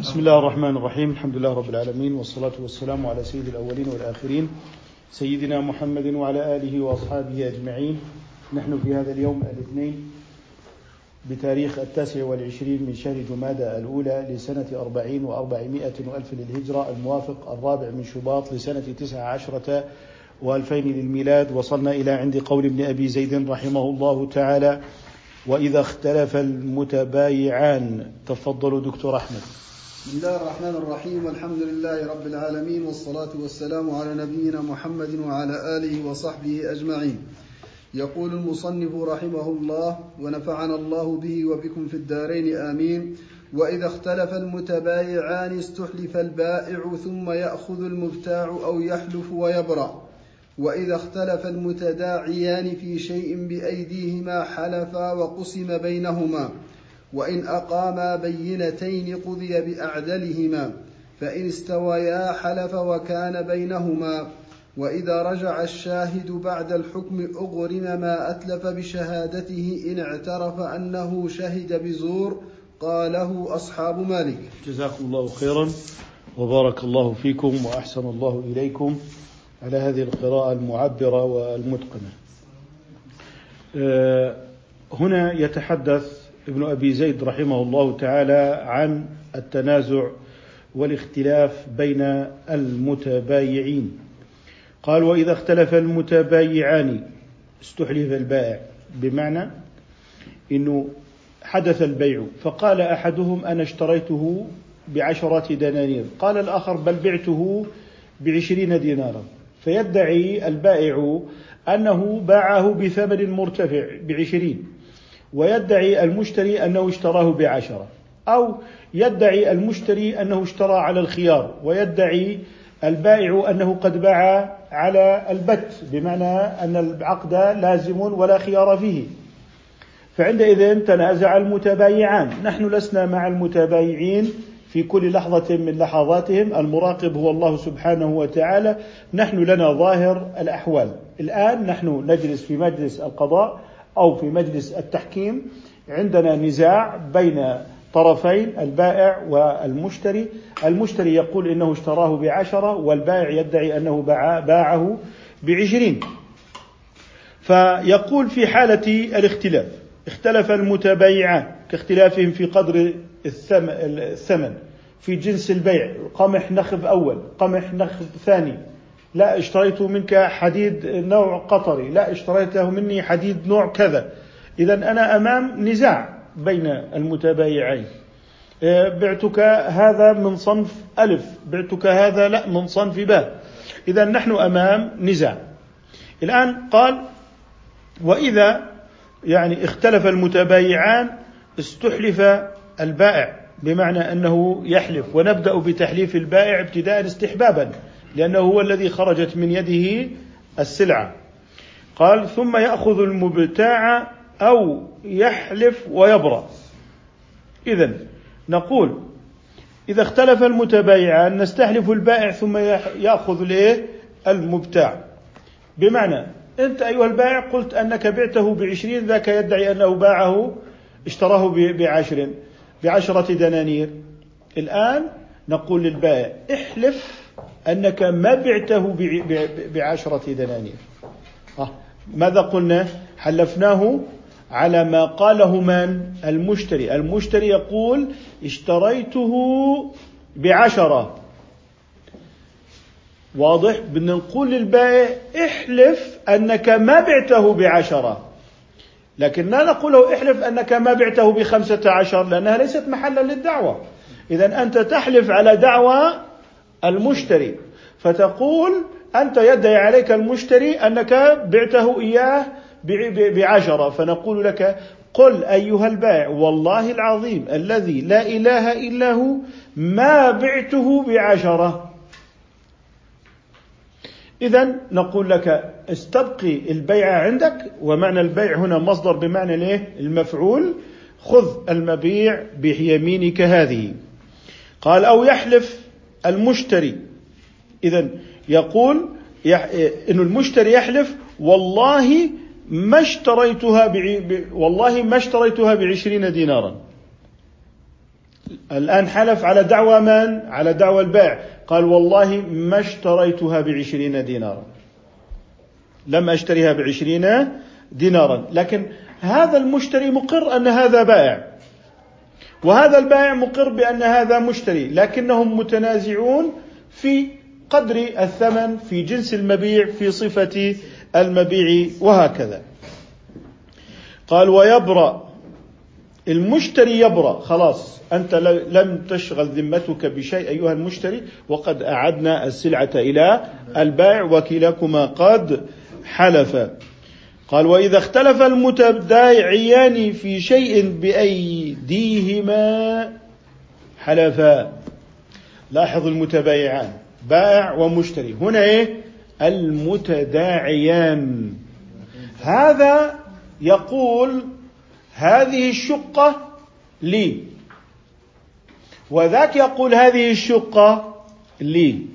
بسم الله الرحمن الرحيم. الحمد لله رب العالمين والصلاة والسلام على سيد الأولين والآخرين سيدنا محمد وعلى آله وأصحابه أجمعين. نحن في هذا اليوم الاثنين بتاريخ التاسع والعشرين من شهر جمادى الأولى لسنة أربعين وأربعمائة وألف للهجرة الموافق الرابع من شباط لسنة تسعة عشرة وألفين للميلاد. وصلنا إلى عند قول ابن أبي زيد رحمه الله تعالى وإذا اختلف المتبايعان. تفضلوا دكتور أحمد. بسم الله الرحمن الرحيم. والحمد لله رب العالمين والصلاة والسلام على نبينا محمد وعلى آله وصحبه أجمعين. يقول المصنف رحمه الله ونفعنا الله به وبكم في الدارين آمين. وإذا اختلف المتبايعان استحلف البائع ثم يأخذ المبتاع أو يحلف ويبرأ. وإذا اختلف المتداعيان في شيء بأيديهما حلفا وقسم بينهما وإن أقاما بينتين قضي بأعدلهما فإن استويا حلف وكان بينهما. وإذا رجع الشاهد بعد الحكم أغرم ما أتلف بشهادته إن اعترف أنه شهد بزور قاله أصحاب مالك. جزاكم الله خيرا وبارك الله فيكم وأحسن الله إليكم. على هذه القراءة المعبرة والمتقنة. هنا يتحدث ابن أبي زيد رحمه الله تعالى عن التنازع والاختلاف بين المتبايعين. قال وإذا اختلف المتبايعان استحلف البائع بمعنى إنه حدث البيع فقال أحدهم أنا اشتريته بعشرة دنانير. قال الآخر بل بعته بعشرين دينارا. فيدعي البائع أنه باعه بثمن مرتفع بعشرين ويدعي المشتري أنه اشتراه بعشرة أو يدعي المشتري أنه اشترى على الخيار ويدعي البائع أنه قد باع على البت بمعنى أن العقد لازم ولا خيار فيه. فعندئذ تنازع المتبايعان نحن لسنا مع المتبايعين في كل لحظة من لحظاتهم المراقب هو الله سبحانه وتعالى. نحن لنا ظاهر الأحوال. الآن نحن نجلس في مجلس القضاء أو في مجلس التحكيم. عندنا نزاع بين طرفين البائع والمشتري. المشتري يقول إنه اشتراه بعشرة والبائع يدعي أنه باعه بعشرين. فيقول في حالة الاختلاف اختلف المتبايعان كاختلافهم في قدر الثمن. في جنس البيع. قمح نخب أول قمح نخب ثاني. لا اشتريت منك حديد نوع قطري لا اشتريته مني حديد نوع كذا. إذا أنا أمام نزاع بين المتبايعين. بعتك هذا من صنف ألف بعتك هذا لا من صنف باء. إذا نحن أمام نزاع. الآن قال وإذا يعني اختلف المتبايعان استحلف البائع. بمعنى أنه يحلف ونبدأ بتحليف البائع ابتداء استحبابا لأنه هو الذي خرجت من يده السلعة. قال ثم يأخذ المبتاع أو يحلف ويبرأ. إذا نقول إذا اختلف المتبايعان نستحلف البائع ثم يأخذ الإيه المبتاع. بمعنى أنت أيها البائع قلت أنك بعته بعشرين ذاك يدعي أنه باعه اشتراه بعشر بعشرة دنانير. الآن نقول للبائع احلف أنك ما بعته بعشرة دنانير. ماذا قلنا؟ حلفناه على ما قاله من؟ المشتري. المشتري يقول اشتريته بعشرة. واضح؟ بدنا نقول للبائع احلف أنك ما بعته بعشرة. لكن لا نقول له احلف أنك ما بعته بخمسة عشر لأنها ليست محلا للدعوة. إذا أنت تحلف على دعوة المشتري. فتقول أنت يدعي عليك المشتري أنك بعته إياه بعشرة. فنقول لك قل أيها البائع والله العظيم الذي لا إله إلا هو ما بعته بعشرة. إذا نقول لك استبقي البيع عندك ومعنى البيع هنا مصدر بمعنى الايه؟ المفعول خذ المبيع بيمينك هذه قال أو يحلف المشتري إذا يقول إن المشتري يحلف والله ما اشتريتها. والله ما اشتريتها بعشرين دينارا الآن حلف على دعوى من؟ على دعوى البائع قال والله ما اشتريتها بعشرين دينارا. لم أشتريها بعشرين دينارا. لكن هذا المشتري مقر أن هذا بائع. وهذا البائع مقر بأن هذا مشتري. لكنهم متنازعون في قدر الثمن في جنس المبيع في صفة المبيع وهكذا. قال ويبرأ المشتري يبرأ. خلاص أنت لم تشغل ذمتك بشيء أيها المشتري وقد أعدنا السلعة إلى البائع وكلاكما قد حلف. قال وإذا اختلف المتبايعيان في شيء بأيديهما حلفا لاحظ المتبايعان بائع ومشتري. هنا إيه؟ المتداعيان. هذا يقول هذه الشقة لي. وذاك يقول هذه الشقة لي.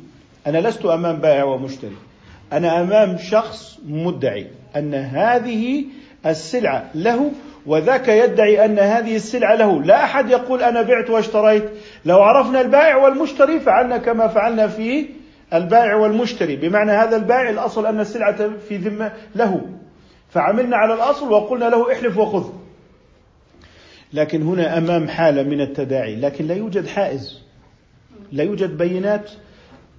أنا لست أمام بائع ومشتري. أنا أمام شخص مدعي أن هذه السلعة له وذاك يدعي أن هذه السلعة له. لا أحد يقول أنا بعت واشتريت. لو عرفنا البائع والمشتري فعلنا كما فعلنا في البائع والمشتري. بمعنى هذا البائع الأصل أن السلعة في ذمة له. فعملنا على الأصل وقلنا له احلف وخذ. لكن هنا أمام حالة من التداعي. لكن لا يوجد حائز. لا يوجد بينات.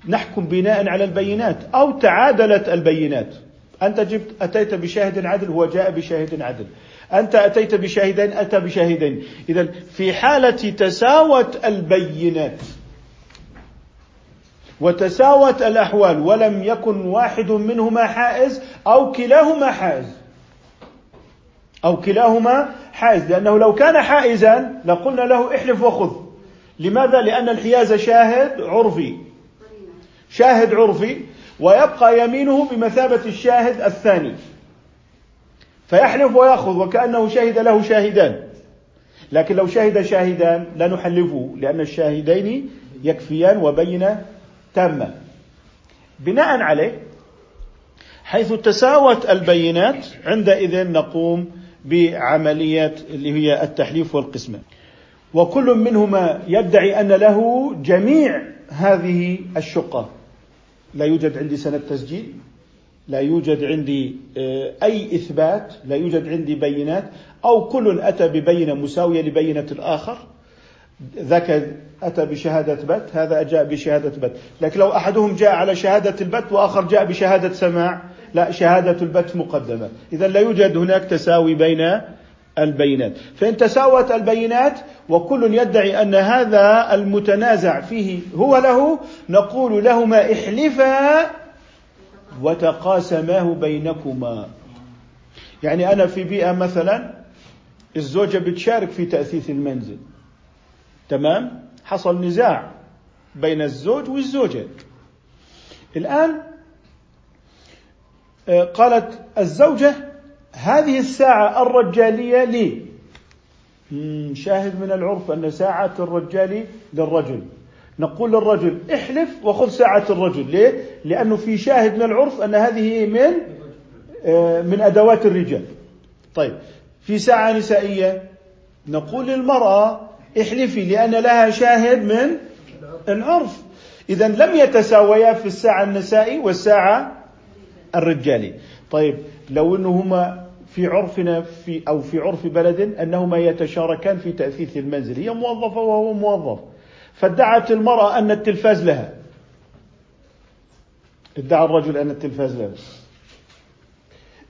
نحكم بناء على البينات. أو تعادلت البينات. أنت جبت أتيت بشاهد عدل هو جاء بشاهد عدل. أنت أتيت بشاهدين أتى بشاهدين. إذا في حالة تساوت البينات. وتساوت الأحوال. ولم يكن واحد منهما حائز أو كلاهما حائز. أو كلاهما حائز لأنه لو كان حائزا لقلنا له احلف وخذ. لماذا؟ لأن الحياز شاهد عرفي. شاهد عرفي ويبقى يمينه بمثابة الشاهد الثاني. فيحلف ويأخذ وكأنه شهد له شاهدان. لكن لو شهد شاهدان لا نحلفه لأن الشاهدين يكفيان وبينة تامة بناء عليه حيث تساوت البينات عندئذ نقوم بعملية اللي هي التحليف والقسمة. وكل منهما يدعي أن له جميع هذه الشقة. لا يوجد عندي سند تسجيل لا يوجد عندي آه، أي إثبات لا يوجد عندي بينات أو كل أتى ببينة مساوية لبينة الآخر. ذاك أتى بشهادة بت هذا جاء بشهادة بت. لكن لو أحدهم جاء على شهادة البت وآخر جاء بشهادة سماع لا شهادة البت مقدمة. إذا لا يوجد هناك تساوي بين البينات. فإن تساوت البينات وكل يدعي أن هذا المتنازع فيه هو له نقول لهما احلفا وتقاسماه بينكما. يعني أنا في بيئة مثلا الزوجة بتشارك في تأثيث المنزل. تمام؟ حصل نزاع بين الزوج والزوجة. الآن قالت الزوجة هذه الساعة الرجالية لي. شاهد من العرف أن ساعة الرجال للرجل. نقول للرجل احلف وخذ ساعة الرجل. ليه؟ لأنه في شاهد من العرف أن هذه من آه، من أدوات الرجال. طيب في ساعة نسائية نقول للمرأة احلفي لأن لها شاهد من العرف. إذا لم يتساويا في الساعة النسائي والساعة الرجالي طيب لو أنهما في عرفنا في أو في عرف بلد أنهما يتشاركان في تأثيث المنزل هي موظفة وهو موظف. فادعت المرأة أن التلفاز لها. ادعى الرجل أن التلفاز له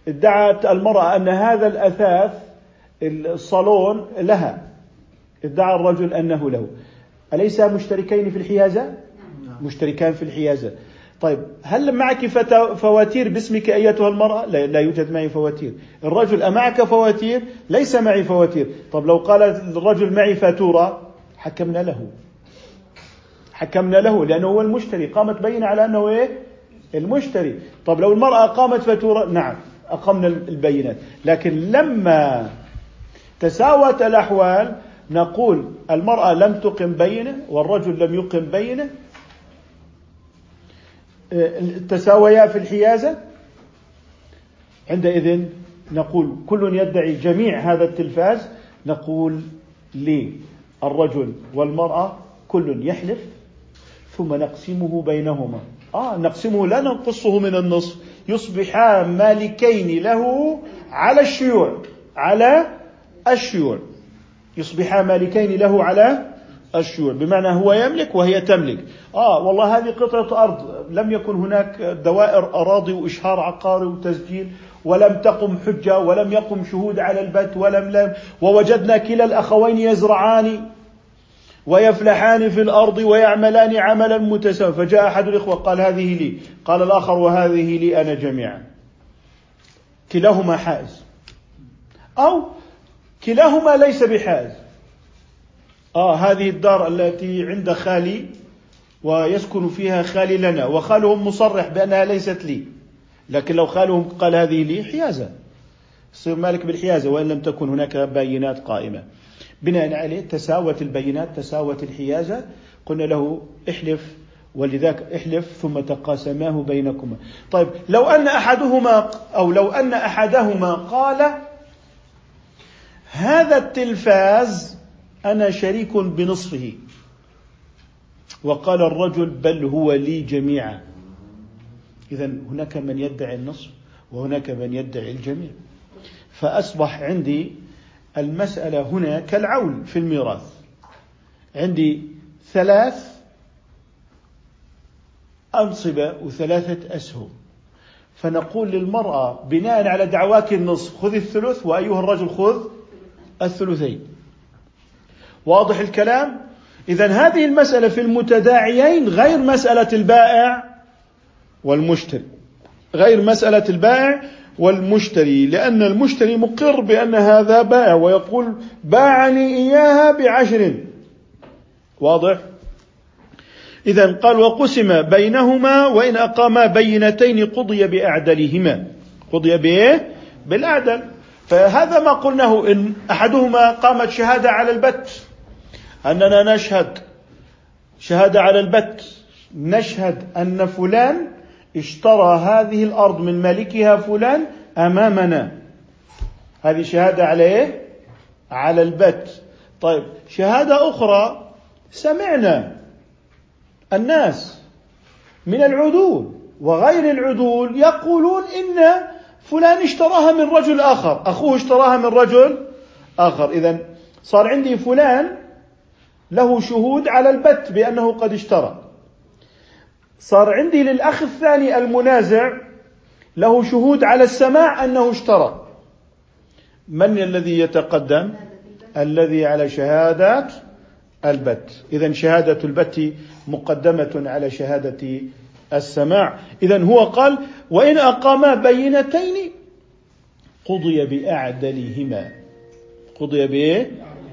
ادعت المرأة أن هذا الأثاث الصالون لها. ادعى الرجل أنه له. أليس مشتركين في الحيازة؟ نعم. مشتركان في الحيازة. طيب هل معك فواتير باسمك أيتها المرأة؟ لا, لا يوجد معي فواتير. الرجل أمعك فواتير؟ ليس معي فواتير. طب لو قال الرجل معي فاتورة؟ حكمنا له. حكمنا له لأنه هو المشتري. قامت بينة على أنه إيه؟ المشتري. طب لو المرأة قامت فاتورة؟ نعم أقمنا البينات لكن لما تساوت الأحوال نقول المرأة لم تقم بينة والرجل لم يقم بينة تساويا في الحيازة عندئذ نقول كل يدعي جميع هذا التلفاز نقول لي الرجل والمرأة كل يحلف ثم نقسمه بينهما. آه نقسمه لا ننقصه من النصف. يصبحا مالكين له على الشيوع على الشيوع. يصبحا مالكين له على الشيوع. بمعنى هو يملك وهي تملك. آه والله هذه قطعة أرض. لم يكن هناك دوائر أراضي وإشهار عقاري وتسجيل ولم تقم حجة ولم يقم شهود على البت ولم لم. ووجدنا كلا الأخوين يزرعان ويفلحان في الأرض ويعملان عملا متساويا. فجاء أحد الإخوة قال هذه لي. قال الآخر وهذه لي أنا جميعا. كلاهما حائز. أو كلاهما ليس بحائز. آه هذه الدار التي عند خالي ويسكن فيها خالي لنا وخالهم مصرح بأنها ليست لي. لكن لو خالهم قال هذه لي حيازة. يصير مالك بالحيازة وإن لم تكن هناك بينات قائمة. بناء عليه تساوت البينات تساوت الحيازة. قلنا له احلف ولذاك احلف ثم تقاسماه بينكما. طيب لو أن أحدهما أو لو أن أحدهما قال هذا التلفاز أنا شريك بنصفه. وقال الرجل بل هو لي جميعا. إذا هناك من يدعي النصف وهناك من يدعي الجميع. فأصبح عندي المسألة هنا كالعول في الميراث. عندي ثلاث أنصبة وثلاثة أسهم. فنقول للمرأة بناء على دعواك النصف خذ الثلث وأيها الرجل خذ الثلثين. واضح الكلام؟ إذا هذه المسألة في المتداعيين غير مسألة البائع والمشتري. غير مسألة البائع والمشتري لأن المشتري مقر بأن هذا بائع ويقول باعني إياها بعشر. واضح؟ إذا قال وقسم بينهما وإن أقاما بينتين قضي بأعدلهما. قضي بإيه؟ بالأعدل. فهذا ما قلناه إن أحدهما قامت شهادة على البت. أننا نشهد شهادة على البت. نشهد أن فلان اشترى هذه الأرض من مالكها فلان أمامنا. هذه شهادة على إيه؟ على البت. طيب شهادة أخرى سمعنا الناس من العدول وغير العدول يقولون إن فلان اشتراها من رجل آخر أخوه اشتراها من رجل آخر. إذا صار عندي فلان له شهود على البت بأنه قد اشترى. صار عندي للأخ الثاني المنازع له شهود على السماع أنه اشترى. من الذي يتقدم؟ الذي على شهادات البت. إذا شهادة البت مقدمة على شهادة السماع إذا هو قال وإن أقاما بينتين قضي بأعدلهما. قضي بإيه؟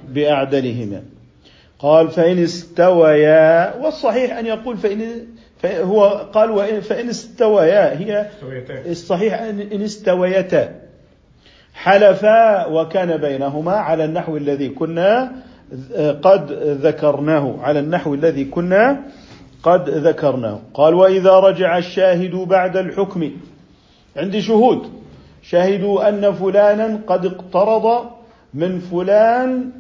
بأعدلهما. قال فإن استويا والصحيح أن يقول فإن فهو قال فإن استويا هي الصحيح إن استويتا. حلفا وكان بينهما على النحو الذي كنا قد ذكرناه على النحو الذي كنا قد ذكرناه. قال وإذا رجع الشاهد بعد الحكم. عندي شهود. شهدوا أن فلانا قد اقترض من فلان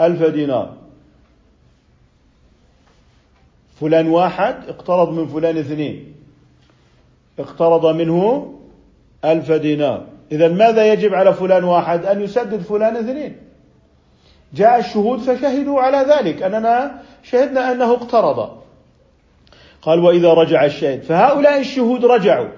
ألف دينار. فلان واحد اقترض من فلان اثنين. اقترض منه ألف دينار. إذا ماذا يجب على فلان واحد؟ أن يسدد فلان اثنين. جاء الشهود فشهدوا على ذلك. أننا شهدنا أنه اقترض. قال وإذا رجع الشاهد فهؤلاء الشهود رجعوا.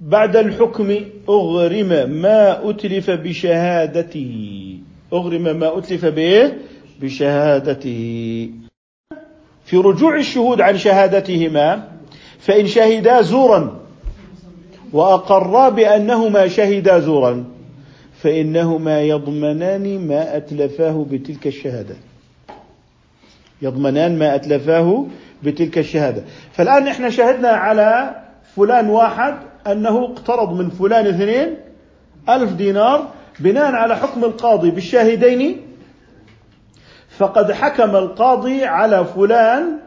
بعد الحكم أغرم ما أتلف بشهادته. أغرم ما أتلف بإيه بشهادته. في رجوع الشهود عن شهادتهما فإن شهدا زورا وأقرا بأنهما شهدا زورا فإنهما يضمنان ما أتلفاه بتلك الشهادة. يضمنان ما أتلفاه بتلك الشهادة. فالآن إحنا شهدنا على فلان واحد أنه اقترض من فلان اثنين ألف دينار بناء على حكم القاضي بالشاهدين فقد حكم القاضي على فلان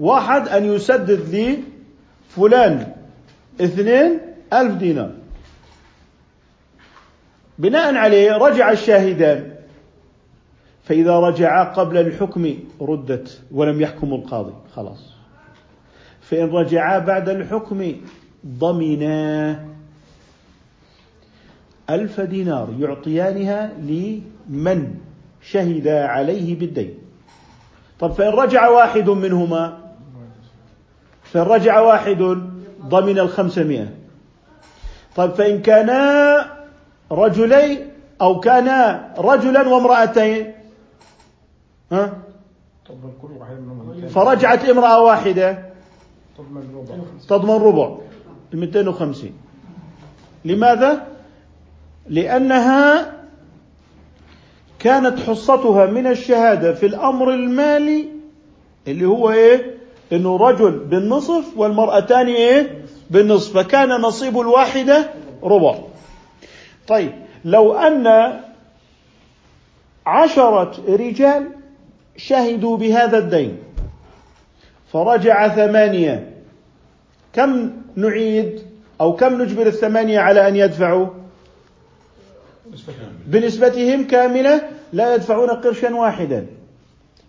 واحد أن يسدد لي فلان اثنين ألف دينار. بناء عليه رجع الشاهدان. فإذا رجعا قبل الحكم ردت ولم يحكم القاضي خلاص. فإن رجعا بعد الحكم ضمنا ألف دينار يعطيانها لمن؟ شهد عليه بالدين. طب فإن رجع واحد منهما فإن رجع واحد ضمن الخمسمائة. طيب فإن كانا رجلين أو كانا رجلا وامرأتين ها؟ فرجعت امرأة واحدة تضمن ربع 250 لماذا؟ لأنها كانت حصتها من الشهادة في الأمر المالي اللي هو إيه؟ إنه رجل بالنصف والمرأتان إيه؟ بالنصف فكان نصيب الواحدة ربع طيب لو أن عشرة رجال شهدوا بهذا الدين فرجع ثمانية كم نعيد أو كم نجبر الثمانية على أن يدفعوا بنسبتهم كاملة لا يدفعون قرشا واحدا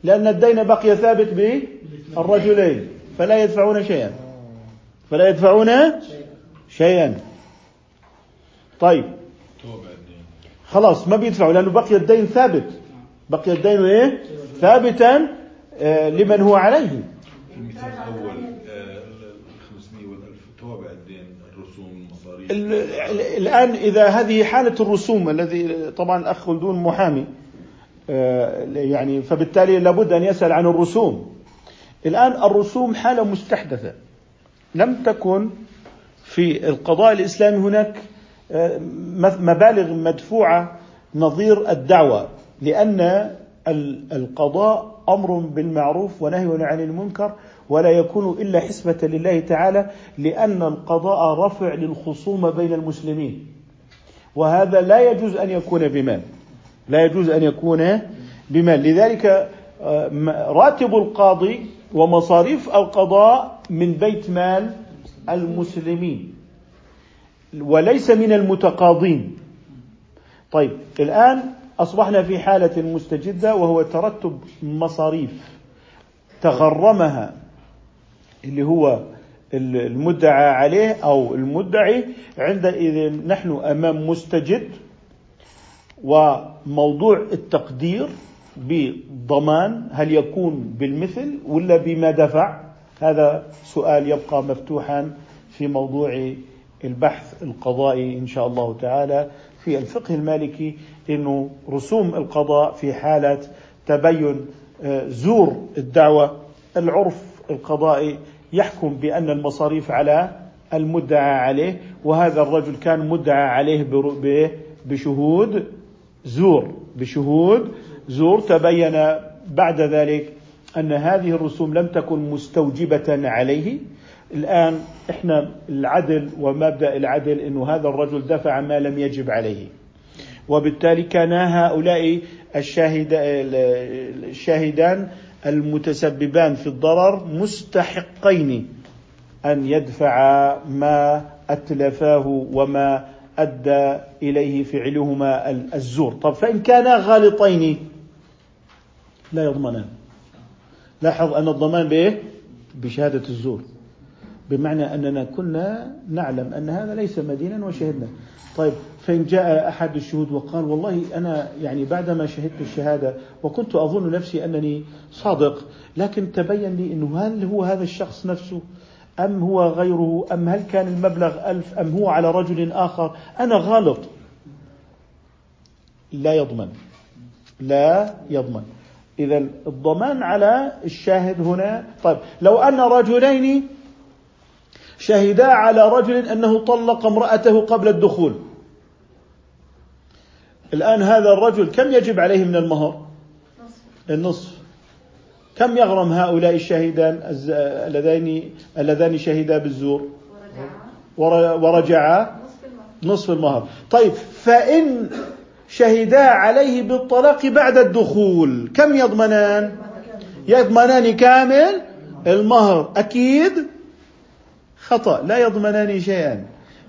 لأن الدين بقي ثابت بالرجلين فلا يدفعون شيئا. فلا يدفعون شيئا. طيب. خلاص ما بيدفعوا؟ لأنه بقي الدين ثابت. بقي الدين إيه؟ ثابتا آه، لمن هو عليه. المثال الأول. الآن إذا هذه حالة الرسوم الذي طبعا الاخ خلدون محامي آه، يعني فبالتالي لابد أن يسأل عن الرسوم. الآن الرسوم حالة مستحدثة. لم تكن في القضاء الإسلامي هناك آه، مبالغ مدفوعة نظير الدعوة لأن القضاء أمر بالمعروف ونهي عن المنكر ولا يكون إلا حسبة لله تعالى لأن القضاء رفع للخصومه بين المسلمين. وهذا لا يجوز أن يكون بمال. لا يجوز أن يكون بمال. لذلك آه، راتب القاضي ومصاريف القضاء من بيت مال المسلمين. وليس من المتقاضين. طيب الآن أصبحنا في حالة مستجدة وهو ترتب مصاريف. تغرمها. اللي هو المدعى عليه أو المدعي. عندئذ نحن أمام مستجد وموضوع التقدير بضمان هل يكون بالمثل ولا بما دفع؟ هذا سؤال يبقى مفتوحا في موضوع البحث القضائي إن شاء الله تعالى في الفقه المالكي إنه رسوم القضاء في حالة تبين آه، زور الدعوة العرف القضائي يحكم بأن المصاريف على المدعى عليه وهذا الرجل كان مدعى عليه بشهود زور بشهود زور. تبين بعد ذلك أن هذه الرسوم لم تكن مستوجبة عليه. الآن إحنا العدل ومبدأ العدل إنه هذا الرجل دفع ما لم يجب عليه. وبالتالي كان هؤلاء الشاهد الشاهدان المتسببان في الضرر مستحقين أن يدفع ما أتلفاه وما أدى إليه فعلهما الزور. طب فإن كانا غالطين لا يضمنان. لاحظ أن الضمان بإيه؟ بشهادة الزور. بمعنى أننا كنا نعلم أن هذا ليس مدينا وشهدنا. طيب فإن جاء أحد الشهود وقال والله أنا يعني بعدما شهدت الشهادة وكنت أظن نفسي أنني صادق لكن تبين لي أنه هل هو هذا الشخص نفسه؟ أم هو غيره؟ أم هل كان المبلغ ألف؟ أم هو على رجل آخر؟ أنا غالط. لا يضمن. لا يضمن. إذا الضمان على الشاهد هنا. طيب لو أن رجلين شهدا على رجل أنه طلق امرأته قبل الدخول. الآن هذا الرجل كم يجب عليه من المهر؟ النصف. كم يغرم هؤلاء الشهيدان اللذين اللذان شهدا بالزور؟ ورجعا. نصف المهر. طيب فإن شهدا عليه بالطلاق بعد الدخول كم يضمنان؟ يضمنان كامل؟ المهر. أكيد؟ خطأ لا يضمنان شيئا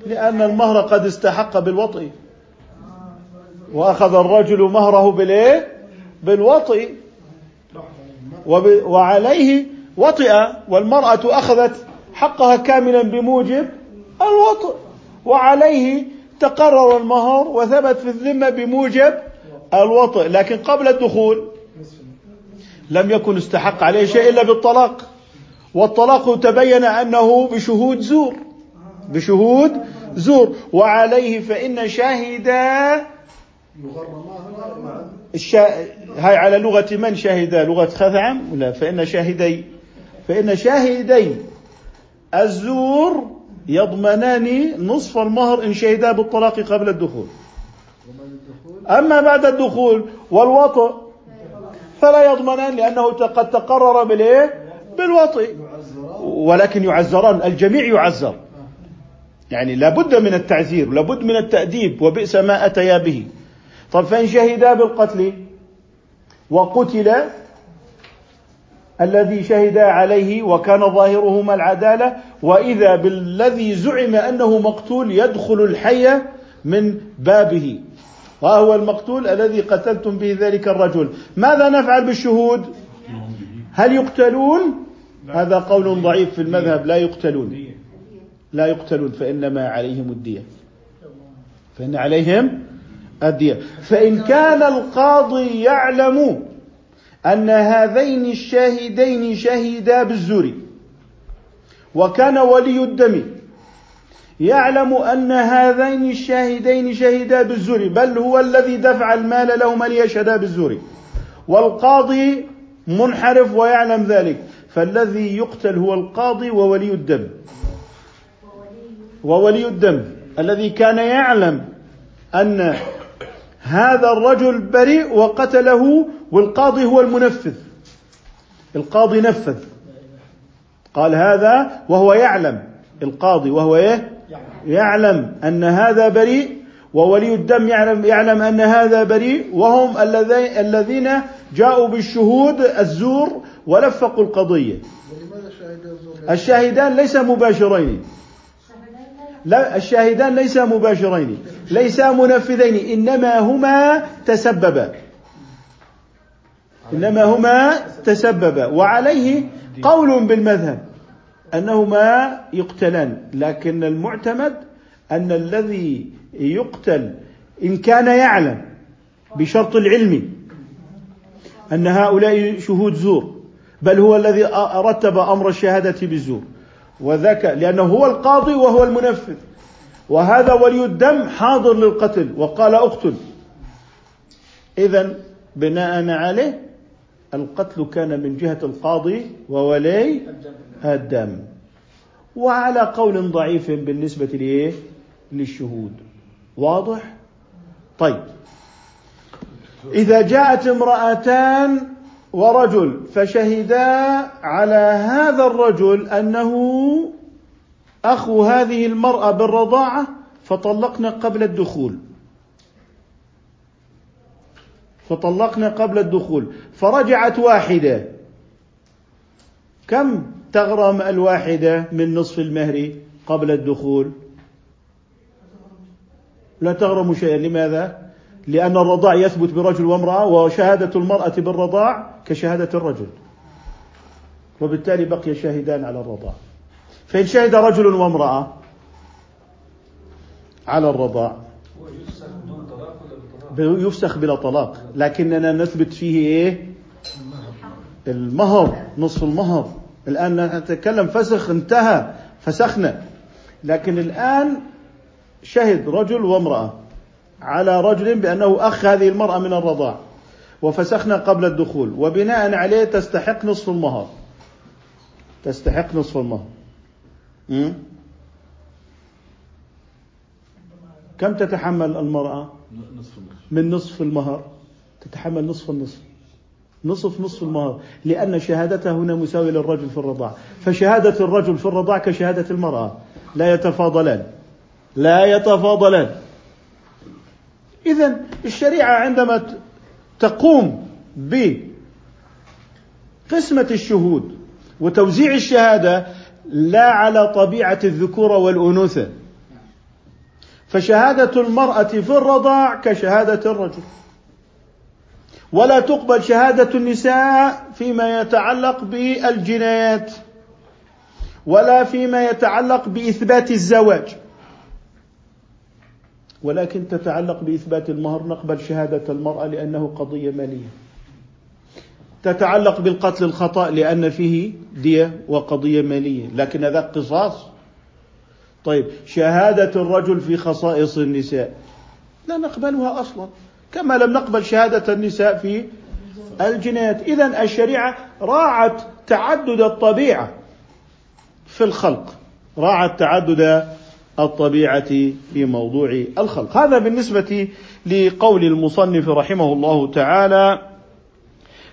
لأن المهر قد استحق بالوطئ. وأخذ الرجل مهره بالإيه؟ بالوطئ. وعليه وطئ والمرأة أخذت حقها كاملا بموجب الوطئ. وعليه تقرر المهر وثبت في الذمة بموجب الوطئ. لكن قبل الدخول لم يكن استحق عليه شيء إلا بالطلاق. والطلاق تبين أنه بشهود زور. بشهود زور. وعليه فإن هنا الشا... هاي على لغة من شاهدا لغة خثعم ولا فإن شاهدي؟ فإن شاهدي الزور يضمنان نصف المهر إن شهدا بالطلاق قبل الدخول. أما بعد الدخول والوطئ فلا يضمنان لأنه قد تقرر بالإيه؟ بالوطئ. ولكن يعزران الجميع يعزر يعني لابد من التعزير لابد من التأديب وبئس ما أتيا به. طب فإن شهدا بالقتل وقتل الذي شهدا عليه وكان ظاهرهما العدالة وإذا بالذي زعم أنه مقتول يدخل الحي من بابه. وهو المقتول الذي قتلتم به ذلك الرجل. ماذا نفعل بالشهود؟ هل يقتلون؟ هذا قول ضعيف في المذهب. لا يقتلون. لا يقتلون. فإنما عليهم الدية. فإن عليهم الدية. فإن كان القاضي يعلم أن هذين الشاهدين شهدا بالزور وكان ولي الدم يعلم أن هذين الشاهدين شهدا بالزور بل هو الذي دفع المال لهما ليشهدا بالزور. والقاضي منحرف ويعلم ذلك. فالذي يقتل هو القاضي وولي الدم. وولي الدم. الذي كان يعلم أن هذا الرجل بريء وقتله والقاضي هو المنفذ. القاضي نفذ. قال هذا وهو يعلم. القاضي وهو إيه؟ يعلم أن هذا بريء وولي الدم يعلم يعلم أن هذا بريء وهم الذي- الذين جاءوا بالشهود الزور ولفقوا القضية؟ الشاهدان ليس مباشرين. لا الشاهدان ليس مباشرين. ليسا منفذين إنما هما تسببا. إنما هما تسببا. وعليه قول بالمذهب أنهما يقتلان لكن المعتمد أن الذي يقتل إن كان يعلم بشرط العلم أن هؤلاء شهود زور بل هو الذي رتب أمر الشهادة بالزور. وذاك لأنه هو القاضي وهو المنفذ. وهذا ولي الدم حاضر للقتل وقال أقتل. اذا بناء عليه القتل كان من جهة القاضي وولي الدم. وعلى قول ضعيف بالنسبة لإيه؟ للشهود. واضح؟ طيب. إذا جاءت امرأتان ورجل فشهدا على هذا الرجل أنه اخو هذه المرأة بالرضاعة فطلقنا قبل الدخول. فطلقنا قبل الدخول. فرجعت واحدة. كم تغرم الواحدة من نصف المهر قبل الدخول؟ لا تغرم شيئا. لماذا؟ لأن الرضاع يثبت برجل وامرأة وشهادة المرأة بالرضاع كشهادة الرجل. وبالتالي بقي شاهدان على الرضاع. فإن شهد رجل وامرأة على الرضاع يفسخ بلا طلاق. لكننا نثبت فيه إيه؟ المهر نصف المهر. الآن نتكلم فسخ انتهى فسخنا. لكن الآن شهد رجل وامرأة على رجل بأنه أخ هذه المرأة من الرضاع وفسخنا قبل الدخول وبناء عليه تستحق نصف المهر. تستحق نصف المهر. م? كم تتحمل المرأة؟ من نصف المهر. تتحمل نصف النصف. نصف نصف المهر. لأن شهادتها هنا مساوية للرجل في الرضاع. فشهادة الرجل في الرضاع كشهادة المرأة. لا يتفاضلان. لا يتفاضلان. إذا الشريعة عندما تقوم بقسمة الشهود وتوزيع الشهادة لا على طبيعة الذكورة والأنوثة. فشهادة المرأة في الرضاع كشهادة الرجل. ولا تقبل شهادة النساء فيما يتعلق بالجنايات ولا فيما يتعلق بإثبات الزواج. ولكن تتعلق بإثبات المهر نقبل شهادة المرأة لأنه قضية مالية. تتعلق بالقتل الخطأ لأن فيه دية وقضية مالية. لكن هذا قصاص. طيب شهادة الرجل في خصائص النساء. لا نقبلها أصلا. كما لم نقبل شهادة النساء في الجنايات إذا الشريعة راعت تعدد الطبيعة في الخلق. راعت تعدد الطبيعة في موضوع الخلق. هذا بالنسبة لقول المصنف رحمه الله تعالى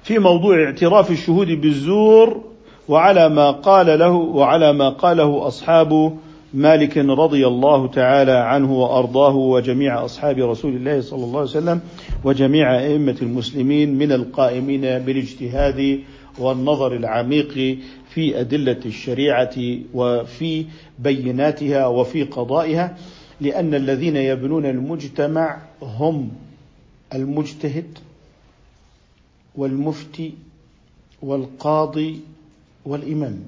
في موضوع اعتراف الشهود بالزور وعلى ما قال له وعلى ما قاله أصحاب مالك رضي الله تعالى عنه وأرضاه وجميع أصحاب رسول الله صلى الله عليه وسلم وجميع أئمة المسلمين من القائمين بالاجتهاد والنظر العميق في أدلة الشريعة وفي بيناتها وفي قضائها لأن الذين يبنون المجتمع هم المجتهد والمفتي والقاضي والإمام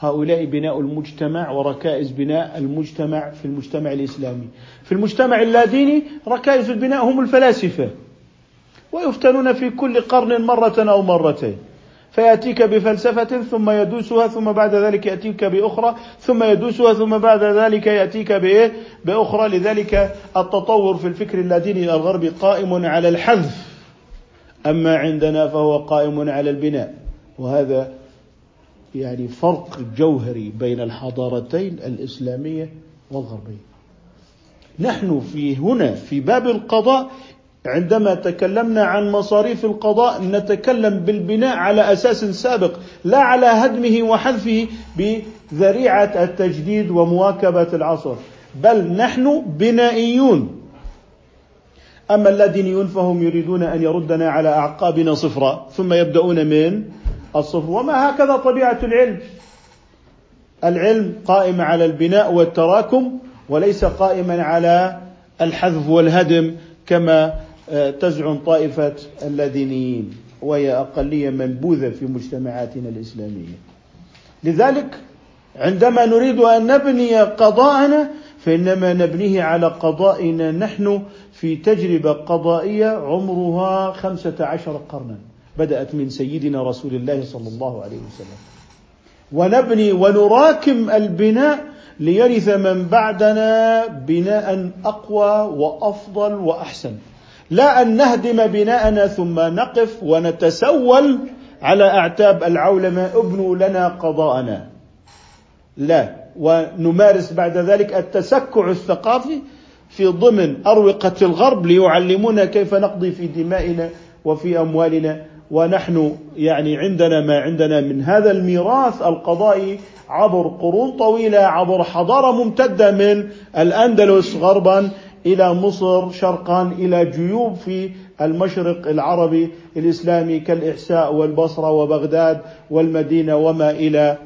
هؤلاء بناء المجتمع وركائز بناء المجتمع في المجتمع الإسلامي. في المجتمع اللاديني ركائز البناء هم الفلاسفة. ويفتنون في كل قرن مرة أو مرتين. فيأتيك بفلسفة ثم يدوسها ثم بعد ذلك يأتيك بأخرى ثم يدوسها ثم بعد ذلك يأتيك بإيه؟ بأخرى لذلك التطور في الفكر اللاديني الغربي قائم على الحذف. أما عندنا فهو قائم على البناء. وهذا يعني فرق جوهري بين الحضارتين الإسلامية والغربية. نحن في هنا في باب القضاء عندما تكلمنا عن مصاريف القضاء نتكلم بالبناء على أساس سابق لا على هدمه وحذفه بذريعة التجديد ومواكبة العصر. بل نحن بنائيون. أما اللادينيون فهم يريدون أن يردنا على أعقابنا صفرا ثم يبدأون من الصفر. وما هكذا طبيعة العلم؟ العلم قائم على البناء والتراكم وليس قائما على الحذف والهدم كما تزعم طائفة اللادينيين وهي أقلية منبوذة في مجتمعاتنا الإسلامية. لذلك عندما نريد أن نبني قضاءنا فإنما نبنيه على قضائنا نحن في تجربة قضائية عمرها خمسة عشر قرنا بدأت من سيدنا رسول الله صلى الله عليه وسلم. ونبني ونراكم البناء ليرث من بعدنا بناء أقوى وأفضل وأحسن. لا أن نهدم بناءنا ثم نقف ونتسول على أعتاب العولمة ابنوا لنا قضاءنا. لا. ونمارس بعد ذلك التسكع الثقافي في ضمن أروقة الغرب ليعلمونا كيف نقضي في دمائنا وفي أموالنا. ونحن يعني عندنا ما عندنا من هذا الميراث القضائي عبر قرون طويلة عبر حضارة ممتدة من الأندلس غربا إلى مصر شرقا إلى جيوب في المشرق العربي الإسلامي كالإحساء والبصرة وبغداد والمدينة وما إلى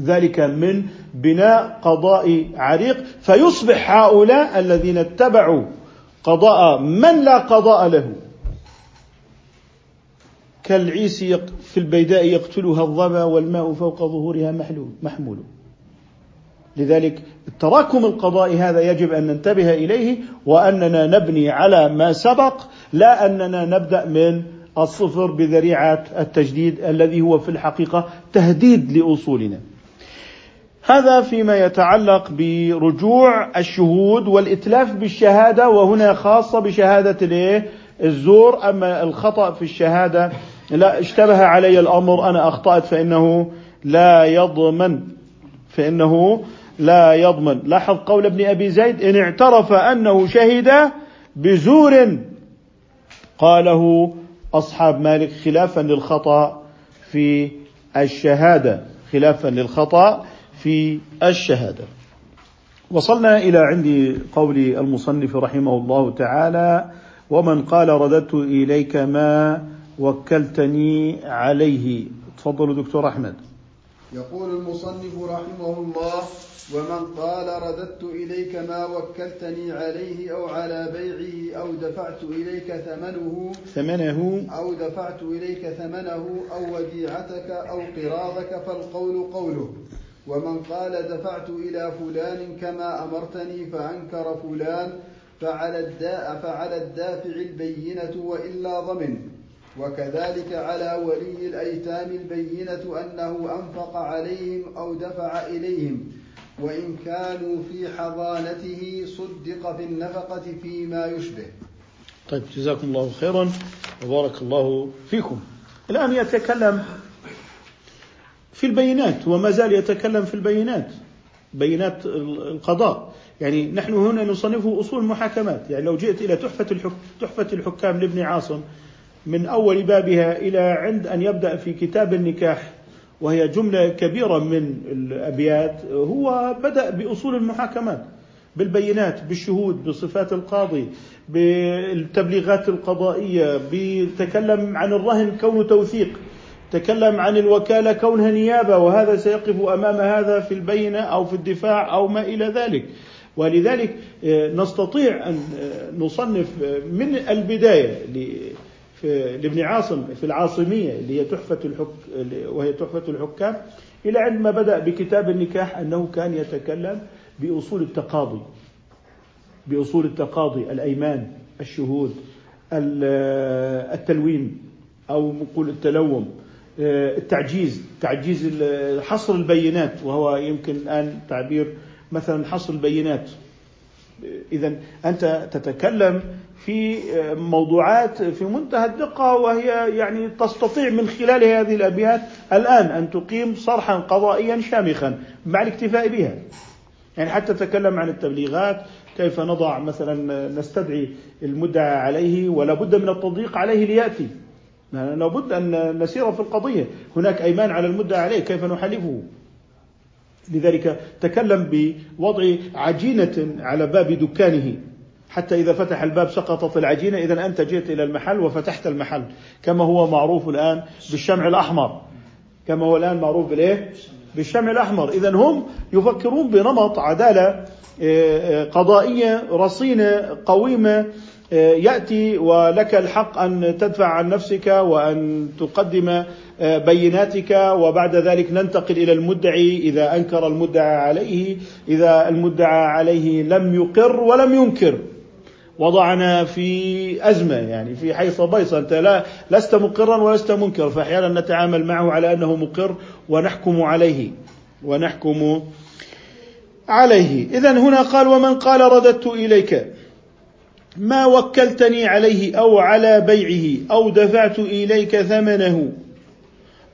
ذلك من بناء قضائي عريق. فيصبح هؤلاء الذين اتبعوا قضاء من لا قضاء له؟ كالعيس في البيداء يقتلها الظما والماء فوق ظهورها محمول. لذلك التراكم القضائي هذا يجب أن ننتبه إليه وأننا نبني على ما سبق لا أننا نبدأ من الصفر بذريعة التجديد الذي هو في الحقيقة تهديد لأصولنا. هذا فيما يتعلق برجوع الشهود والإتلاف بالشهادة وهنا خاصة بشهادة الزور أما الخطأ في الشهادة لا اشتبه علي الأمر أنا أخطأت فإنه لا يضمن فإنه لا يضمن. لاحظ قول ابن أبي زيد إن اعترف أنه شهد بزور. قاله أصحاب مالك خلافا للخطأ في الشهادة خلافا للخطأ في الشهادة. وصلنا إلى عند قول المصنف رحمه الله تعالى ومن قال رددت إليك ما وكلتني عليه. تفضلوا دكتور أحمد. يقول المصنف رحمه الله ومن قال رددت إليك ما وكلتني عليه أو على بيعه أو دفعت إليك ثمنه ثمنه أو دفعت إليك ثمنه أو وديعتك أو قراضك فالقول قوله. ومن قال دفعت إلى فلان كما أمرتني فأنكر فلان فعلى الداء فعلى الدافع البينة وإلا ضمن. وكذلك على ولي الأيتام البينة أنه أنفق عليهم أو دفع إليهم. وإن كانوا في حضانته صدق في النفقة فيما يشبه. طيب جزاكم الله خيرا وبارك الله فيكم. الآن يتكلم في البينات وما زال يتكلم في البينات بينات القضاء. يعني نحن هنا نصنفه أصول المحاكمات يعني لو جئت إلى تحفة, الحك... تحفة الحكام لابن عاصم من أول بابها إلى عند أن يبدأ في كتاب النكاح وهي جملة كبيرة من الأبيات هو بدأ بأصول المحاكمات بالبينات بالشهود بصفات القاضي بالتبليغات القضائية بيتكلم عن الرهن كونه توثيق تكلم عن الوكالة كونها نيابة وهذا سيقف أمام هذا في البينة أو في الدفاع أو ما إلى ذلك. ولذلك آه، نستطيع أن آه، نصنف آه، من البداية لابن عاصم في العاصمية اللي هي تحفة الحك وهي تحفة الحكام إلى عندما بدأ بكتاب النكاح أنه كان يتكلم بأصول التقاضي بأصول التقاضي الأيمان الشهود التلوين أو نقول التلوم التعجيز تعجيز حصر البينات وهو يمكن الآن تعبير مثلا حصر البينات. إذا أنت تتكلم في موضوعات في منتهى الدقة وهي يعني تستطيع من خلال هذه الأبيات الآن أن تقيم صرحا قضائيا شامخا مع الاكتفاء بها. يعني حتى تتكلم عن التبليغات كيف نضع مثلا نستدعي المدعى عليه ولا بد من التضييق عليه ليأتي. لابد أن نسير في القضية. هناك أيمان على المدعى عليه كيف نحلفه؟ لذلك تكلم بوضع عجينة على باب دكانه. حتى إذا فتح الباب سقطت العجينة إذا أنت جئت إلى المحل وفتحت المحل. كما هو معروف الآن بالشمع الأحمر. كما هو الآن معروف بالإيه؟ بالشمع الأحمر. إذا هم يفكرون بنمط عدالة آه، آه، قضائية رصينة قويمة آه، يأتي ولك الحق أن تدفع عن نفسك وأن تقدم بيناتك. وبعد ذلك ننتقل إلى المدعي إذا أنكر المدعى عليه إذا المدعى عليه لم يقر ولم ينكر. وضعنا في أزمة يعني في حيث بيصه أنت لا لست مقرا ولست منكر فأحيانا نتعامل معه على أنه مقر ونحكم عليه ونحكم عليه. اذا هنا قال ومن قال رددت إليك ما وكلتني عليه أو على بيعه أو دفعت إليك ثمنه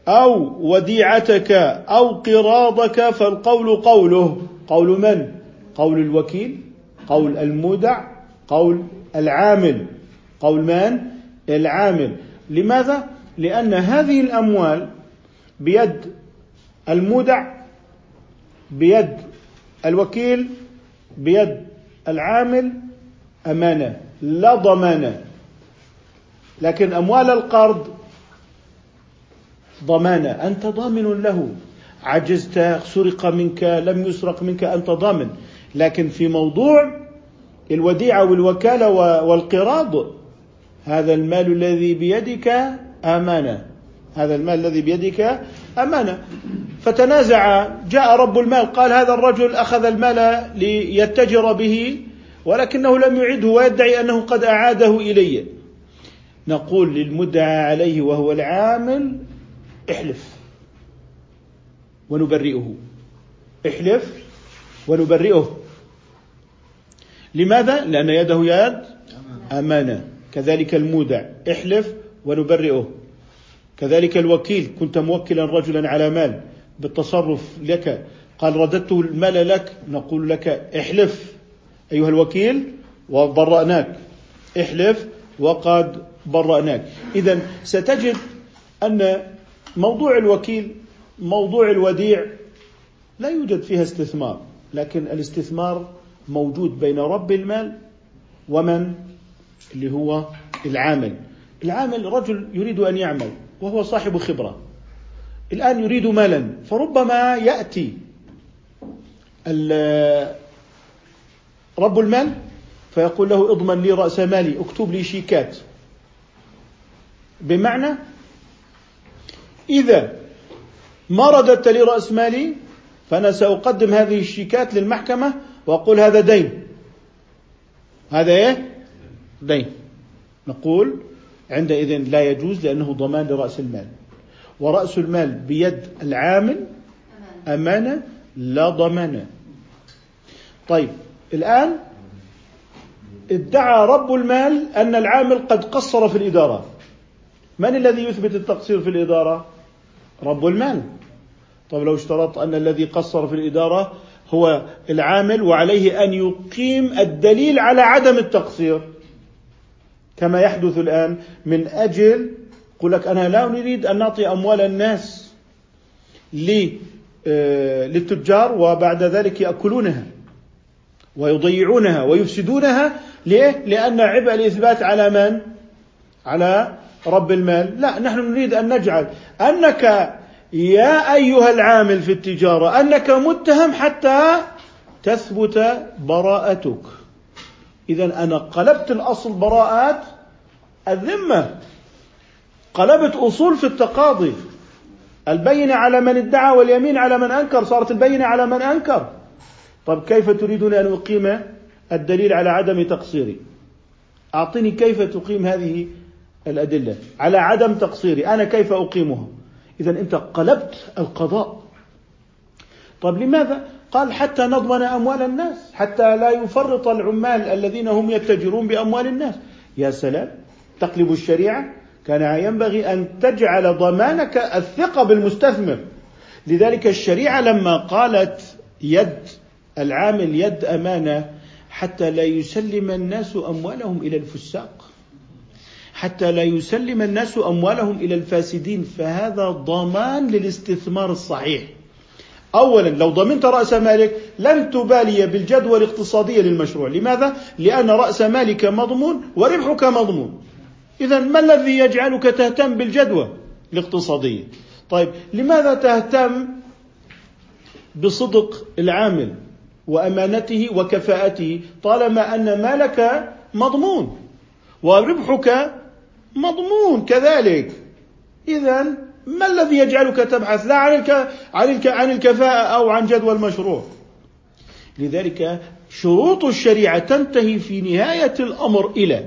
أو وديعتك أو قراضك فالقول قوله. قول من؟ قول الوكيل؟ قول المودع؟ قول العامل. قول من؟ العامل. لماذا؟ لأن هذه الأموال بيد المودع بيد الوكيل بيد العامل أمانة لا ضمانة لكن أموال القرض ضمانة أنت ضامن له. عجزت سرق منك لم يسرق منك أنت ضامن. لكن في موضوع الوديعة والوكالة والقراض هذا المال الذي بيدك أمانة. هذا المال الذي بيدك أمانة. فتنازع جاء رب المال قال هذا الرجل أخذ المال ليتجر به ولكنه لم يعده ويدعي أنه قد أعاده إلي. نقول للمدعى عليه وهو العامل احلف ونبرئه. احلف ونبرئه. لماذا؟ لأن يده يد أمانة. كذلك المودع. احلف ونبرئه. كذلك الوكيل. كنت موكلا رجلا على مال. بالتصرف لك. قال رددت المال لك. نقول لك احلف. أيها الوكيل وبرأناك. احلف وقد برأناك. إذا ستجد أن موضوع الوكيل موضوع الوديع لا يوجد فيها استثمار. لكن الاستثمار موجود بين رب المال ومن اللي هو العامل. العامل رجل يريد أن يعمل وهو صاحب خبرة. الآن يريد مالا فربما يأتي رب المال فيقول له اضمن لي رأس مالي اكتب لي شيكات. بمعنى إذا ما رددت لي رأس مالي فأنا سأقدم هذه الشيكات للمحكمة وأقول هذا دين. هذا إيه؟ دين. نقول عندئذ لا يجوز لأنه ضمان لرأس المال. ورأس المال بيد العامل أمانة لا ضمان. طيب الآن ادعى رب المال أن العامل قد قصر في الإدارة. من الذي يثبت التقصير في الإدارة؟ رب المال. طيب لو اشترط أن الذي قصر في الإدارة هو العامل وعليه أن يقيم الدليل على عدم التقصير كما يحدث الآن من أجل يقول لك أنا لا نريد أن نعطي أموال الناس آه، للتجار وبعد ذلك يأكلونها ويضيعونها ويفسدونها ليه؟ لأن عبء الإثبات على من؟ على رب المال لا نحن نريد أن نجعل أنك يا أيها العامل في التجارة أنك متهم حتى تثبت براءتك. إذا أنا قلبت الأصل براءات الذمة. قلبت أصول في التقاضي. البينة على من ادعى واليمين على من أنكر صارت البينة على من أنكر. طيب كيف تريدون أن أقيم الدليل على عدم تقصيري؟ أعطني كيف تقيم هذه الأدلة على عدم تقصيري. أنا كيف أقيمها؟ إذا أنت قلبت القضاء. طيب لماذا؟ قال حتى نضمن أموال الناس حتى لا يفرط العمال الذين هم يتجرون بأموال الناس. يا سلام تقلب الشريعة. كان ينبغي أن تجعل ضمانك الثقة بالمستثمر. لذلك الشريعة لما قالت يد العامل يد أمانة حتى لا يسلم الناس أموالهم إلى الفساق. حتى لا يسلم الناس أموالهم إلى الفاسدين فهذا ضمان للاستثمار الصحيح. أولا لو ضمنت رأس مالك لن تبالي بالجدوى الاقتصادية للمشروع. لماذا؟ لأن رأس مالك مضمون وربحك مضمون. إذا ما الذي يجعلك تهتم بالجدوى الاقتصادية؟ طيب لماذا تهتم بصدق العامل وأمانته وكفاءته طالما أن مالك مضمون وربحك مضمون كذلك إذا ما الذي يجعلك تبحث لا عن. عن. عن الكفاءة أو عن جدوى المشروع لذلك شروط الشريعة تنتهي في نهاية الأمر إلى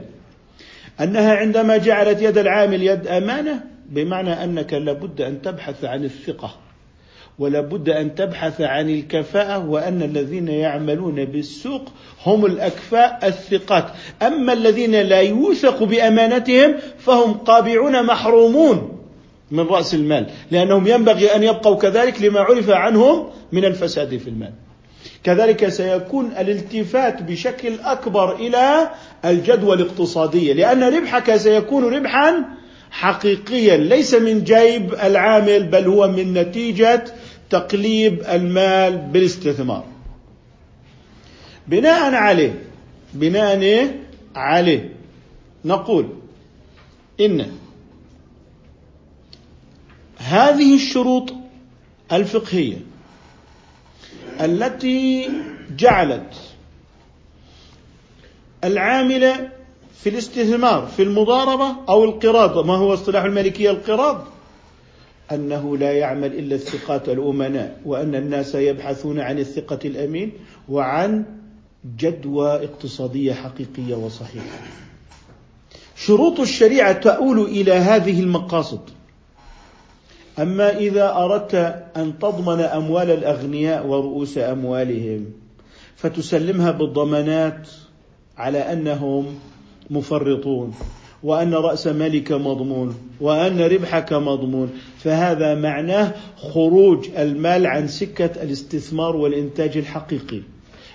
أنها عندما جعلت يد العامل يد أمانة بمعنى أنك لابد أن تبحث عن الثقة ولا بد أن تبحث عن الكفاءة وأن الذين يعملون بالسوق هم الأكفاء الثقات. أما الذين لا يوثق بأمانتهم فهم قابعون محرومون من رأس المال لأنهم ينبغي أن يبقوا كذلك لما عرف عنهم من الفساد في المال. كذلك سيكون الالتفات بشكل أكبر إلى الجدوى الاقتصادية لأن ربحك سيكون ربحا حقيقيا ليس من جيب العامل بل هو من نتيجة تقليب المال بالاستثمار. بناء عليه بناء عليه نقول إن هذه الشروط الفقهية التي جعلت العامل في الاستثمار في المضاربة أو القراض ما هو اصطلاح المالكية القراض أنه لا يعمل إلا الثقات الأمناء وأن الناس يبحثون عن الثقة الأمين وعن جدوى اقتصادية حقيقية وصحيحة. شروط الشريعة تؤول إلى هذه المقاصد. أما إذا أردت أن تضمن أموال الأغنياء ورؤوس أموالهم فتسلمها بالضمانات على أنهم مفرطون. وأن رأس مالك مضمون وأن ربحك مضمون. فهذا معناه خروج المال عن سكة الاستثمار والإنتاج الحقيقي.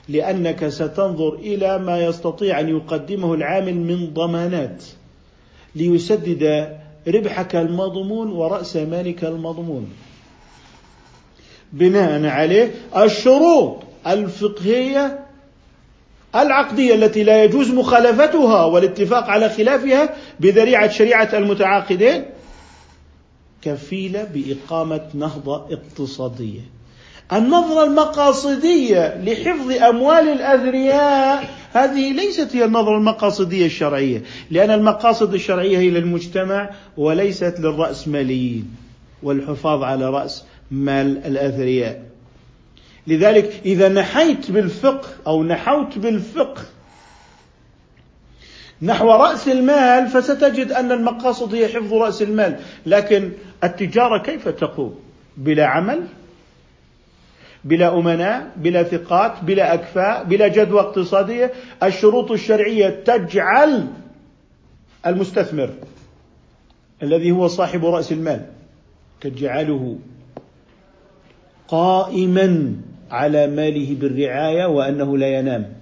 لأنك ستنظر إلى ما يستطيع أن يقدمه العامل من ضمانات ليسدد ربحك المضمون ورأس مالك المضمون. بناء عليه الشروط الفقهية العقدية التي لا يجوز مخالفتها والاتفاق على خلافها بذريعة شريعة المتعاقدين كفيلة بإقامة نهضة اقتصادية. النظرة المقاصدية لحفظ أموال الأثرياء هذه ليست هي النظرة المقاصدية الشرعية لأن المقاصد الشرعية هي للمجتمع وليست للرأسماليين والحفاظ على رأس مال الأثرياء لذلك إذا نحيت بالفقه أو نحوت بالفقه نحو رأس المال فستجد أن المقاصد هي حفظ رأس المال. لكن التجارة كيف تقوم؟ بلا عمل بلا أمناء بلا ثقات بلا أكفاء بلا جدوى اقتصادية. الشروط الشرعية تجعل المستثمر الذي هو صاحب رأس المال تجعله قائما على ماله بالرعاية وأنه لا ينام.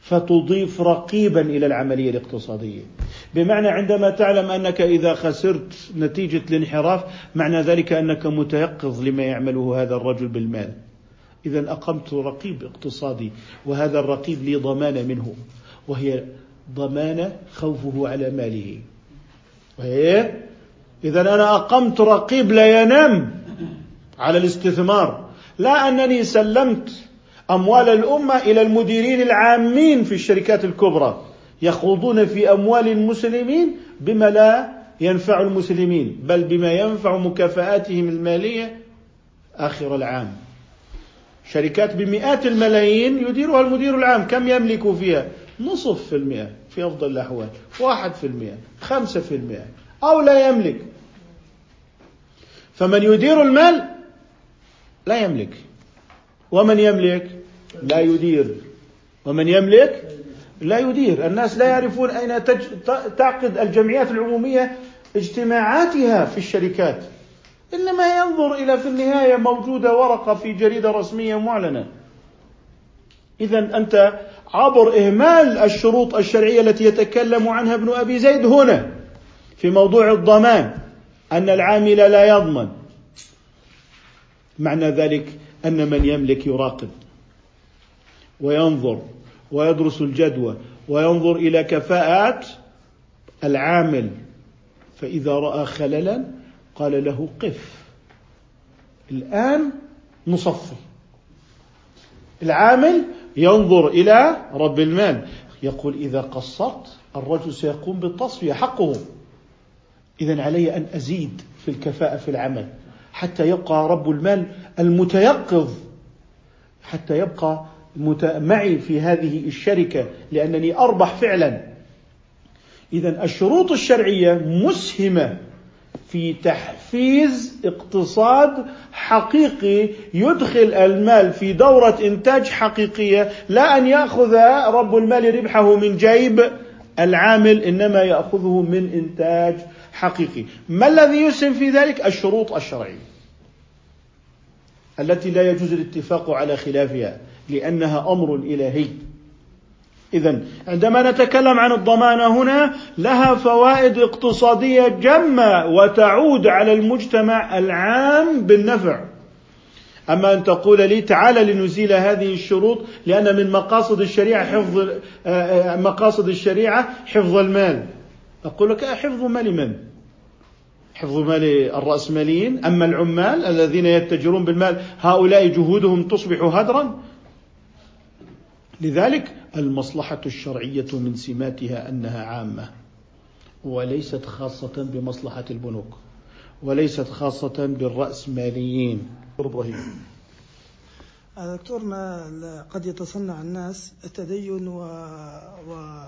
فتضيف رقيبا إلى العملية الاقتصادية. بمعنى عندما تعلم أنك إذا خسرت نتيجة الانحراف معنى ذلك أنك متيقظ لما يعمله هذا الرجل بالمال. اذا أقمت رقيب اقتصادي وهذا الرقيب لي ضمانه منه وهي ضمان خوفه على ماله. وهي اذا أنا أقمت رقيب لا ينام على الاستثمار. لا أنني سلمت أموال الأمة إلى المديرين العامين في الشركات الكبرى يخوضون في أموال المسلمين بما لا ينفع المسلمين بل بما ينفع مكافآتهم المالية آخر العام. شركات بمئات الملايين يديرها المدير العام كم يملك فيها؟ نصف في المئة في أفضل الأحوال واحد في المئة خمسة في المئة أو لا يملك. فمن يدير المال لا يملك. ومن يملك؟ لا يدير. ومن يملك؟ لا يدير. الناس لا يعرفون أين تج... تعقد الجمعيات العمومية اجتماعاتها في الشركات. إنما ينظر إلى في النهاية موجودة ورقة في جريدة رسمية معلنة. إذا أنت عبر إهمال الشروط الشرعية التي يتكلم عنها ابن أبي زيد هنا في موضوع الضمان أن العامل لا يضمن. معنى ذلك أن من يملك يراقب وينظر ويدرس الجدوى وينظر إلى كفاءات العامل. فإذا رأى خللا قال له قف. الآن نصفي. العامل ينظر إلى رب المال. يقول إذا قصرت الرجل سيقوم بالتصفية حقه. إذا علي أن أزيد في الكفاءة في العمل. حتى يبقى رب المال المتيقظ حتى يبقى معي في هذه الشركة لأنني أربح فعلا. إذا الشروط الشرعية مسهمة في تحفيز اقتصاد حقيقي يدخل المال في دورة إنتاج حقيقية لا أن يأخذ رب المال ربحه من جيب العامل إنما يأخذه من إنتاج حقيقي. ما الذي يسهم في ذلك؟ الشروط الشرعية التي لا يجوز الاتفاق على خلافها لأنها أمر إلهي. إذا عندما نتكلم عن الضمانة هنا لها فوائد اقتصادية جمة وتعود على المجتمع العام بالنفع. أما أن تقول لي تعال لنزيل هذه الشروط لأن من مقاصد الشريعة حفظ آه، آه، مقاصد الشريعة حفظ المال. أقول لك حفظ مال من؟ حفظ مال الرأسماليين أما العمال الذين يتجرون بالمال هؤلاء جهودهم تصبح هدرا؟ لذلك المصلحة الشرعية من سماتها أنها عامة وليست خاصة بمصلحة البنوك وليست خاصة بالرأسماليين إبراهيم. دكتورنا قد يتصنع الناس التدين و... و...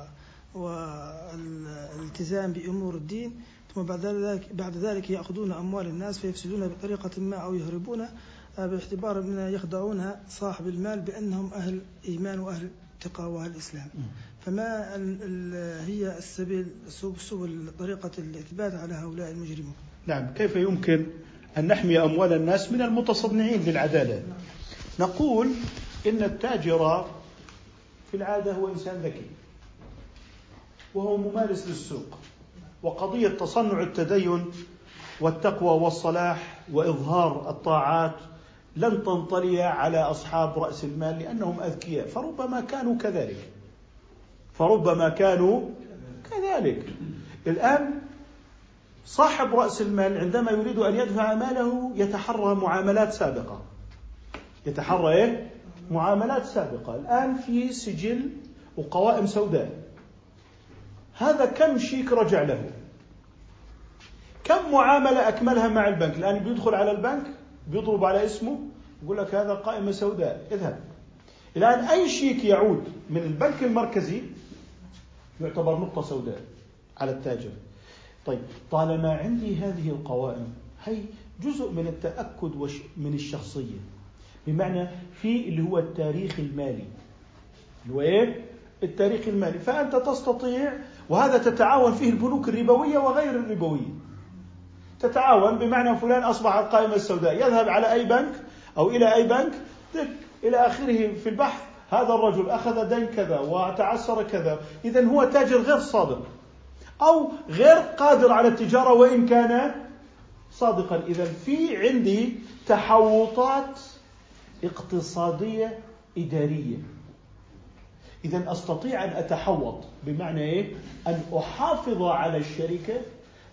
والالتزام بأمور الدين ثم بعد ذلك بعد ذلك يأخذون أموال الناس فيفسدون بطريقة ما أو يهربون باعتبار من يخدعون صاحب المال بأنهم أهل إيمان وأهل تقى وأهل إسلام. فما هي السبيل سبل طريقة الإثبات على هؤلاء المجرمين نعم كيف يمكن أن نحمي أموال الناس من المتصنعين للعدالة نقول إن التاجر في العادة هو إنسان ذكي. وهو ممارس للسوق. وقضية تصنع التدين والتقوى والصلاح وإظهار الطاعات لن تنطلي على أصحاب رأس المال لأنهم أذكياء. فربما كانوا كذلك. فربما كانوا كذلك. الآن صاحب رأس المال عندما يريد أن يدفع ماله يتحرى معاملات سابقة. يتحرى إيه؟ معاملات سابقة. الآن في سجل وقوائم سوداء. هذا كم شيك رجع له؟ كم معاملة أكملها مع البنك؟ الآن بيدخل على البنك بيضرب على اسمه يقول لك هذا قائمة سوداء. اذهب. الآن أي شيك يعود من البنك المركزي يعتبر نقطة سوداء على التاجر. طيب طالما عندي هذه القوائم هي جزء من التأكد من الشخصية. بمعنى في اللي هو التاريخ المالي. اللي هو إيه؟ التاريخ المالي. فأنت تستطيع وهذا تتعاون فيه البنوك الربوية وغير الربوية. تتعاون بمعنى فلان أصبح القائمة السوداء. يذهب على أي بنك أو إلى أي بنك إلى آخره في البحث هذا الرجل أخذ دين كذا وتعسر كذا. إذا هو تاجر غير صادق. أو غير قادر على التجارة وإن كان صادقا. إذا في عندي تحوطات اقتصادية إدارية. إذا أستطيع أن أتحوط بمعنى إيه؟ أن أحافظ على الشركة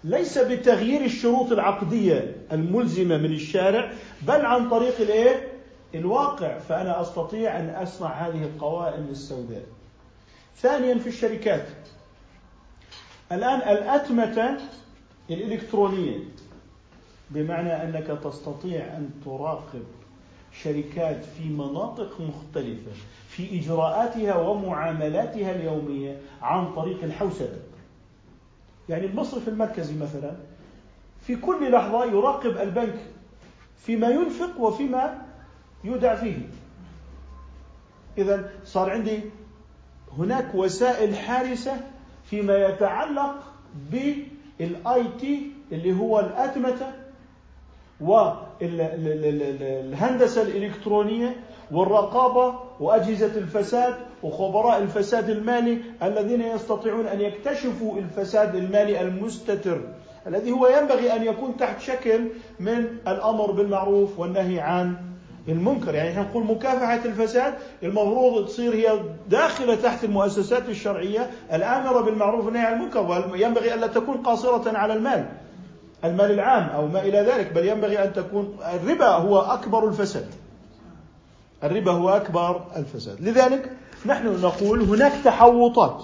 ليس بتغيير الشروط العقدية الملزمة من الشارع بل عن طريق الإيه؟ الواقع فأنا أستطيع أن أصنع هذه القوائم السوداء ثانيا في الشركات الآن الأتمتة الإلكترونية بمعنى أنك تستطيع أن تراقب شركات في مناطق مختلفة في إجراءاتها ومعاملاتها اليومية عن طريق الحوسبة. يعني المصرف المركزي مثلا في كل لحظة يراقب البنك فيما ينفق وفيما يودع فيه. إذا صار عندي هناك وسائل حارسة فيما يتعلق بالآي تي اللي هو الأتمتة والهندسة الإلكترونية والرقابة وأجهزة الفساد وخبراء الفساد المالي الذين يستطيعون أن يكتشفوا الفساد المالي المستتر الذي هو ينبغي أن يكون تحت شكل من الأمر بالمعروف والنهي عن المنكر. يعني إحنا نقول مكافحة الفساد المفروض تصير هي داخلة تحت المؤسسات الشرعية الآمرة بالمعروف والنهي عن المنكر وينبغي ألا تكون قاصرة على المال المال العام أو ما إلى ذلك بل ينبغي أن تكون الربا هو أكبر الفساد. الربا هو أكبر الفساد. لذلك نحن نقول هناك تحوطات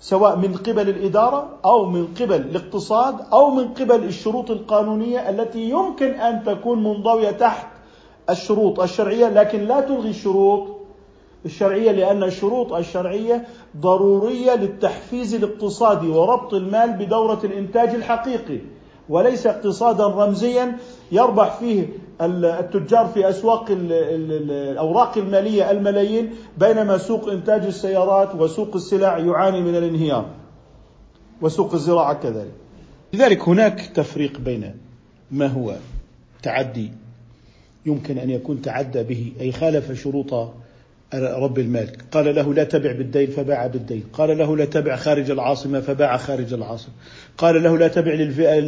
سواء من قبل الإدارة أو من قبل الاقتصاد أو من قبل الشروط القانونية التي يمكن أن تكون منضوية تحت الشروط الشرعية لكن لا تلغي الشروط الشرعية لأن الشروط الشرعية ضرورية للتحفيز الاقتصادي وربط المال بدورة الإنتاج الحقيقي وليس اقتصادا رمزيا يربح فيه التجار في أسواق الأوراق المالية الملايين بينما سوق إنتاج السيارات وسوق السلع يعاني من الانهيار وسوق الزراعة كذلك. لذلك هناك تفريق بين ما هو تعدي يمكن أن يكون تعدى به أي خالف شروط رب المال قال له لا تبع بالدين فباع بالدين. قال له لا تبع خارج العاصمة فباع خارج العاصمة. قال له لا تبع للفئة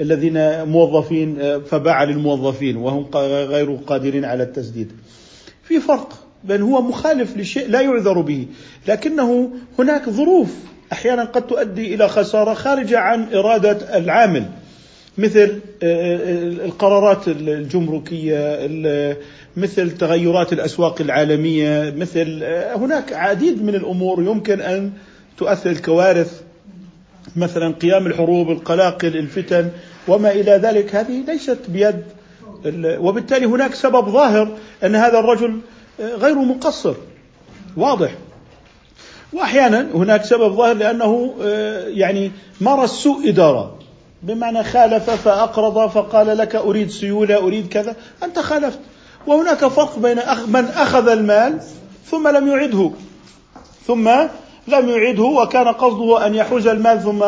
الذين موظفين فباع للموظفين وهم غير قادرين على التسديد. في فرق بل هو مخالف لشيء لا يعذر به لكنه هناك ظروف أحيانا قد تؤدي إلى خسارة خارجه عن إرادة العامل مثل القرارات الجمركية مثل تغيرات الأسواق العالمية مثل هناك عديد من الأمور يمكن أن تؤثر الكوارث مثلا قيام الحروب القلاقل الفتن وما إلى ذلك. هذه ليست بيد وبالتالي هناك سبب ظاهر أن هذا الرجل غير مقصر. واضح. واحيانا هناك سبب ظاهر لأنه يعني مارس سوء إدارة. بمعنى خالف فأقرض فقال لك أريد سيولة أريد كذا. أنت خالفت. وهناك فرق بين من أخذ المال ثم لم يعده. ثم لم يعده وكان قصده أن يحوز المال ثم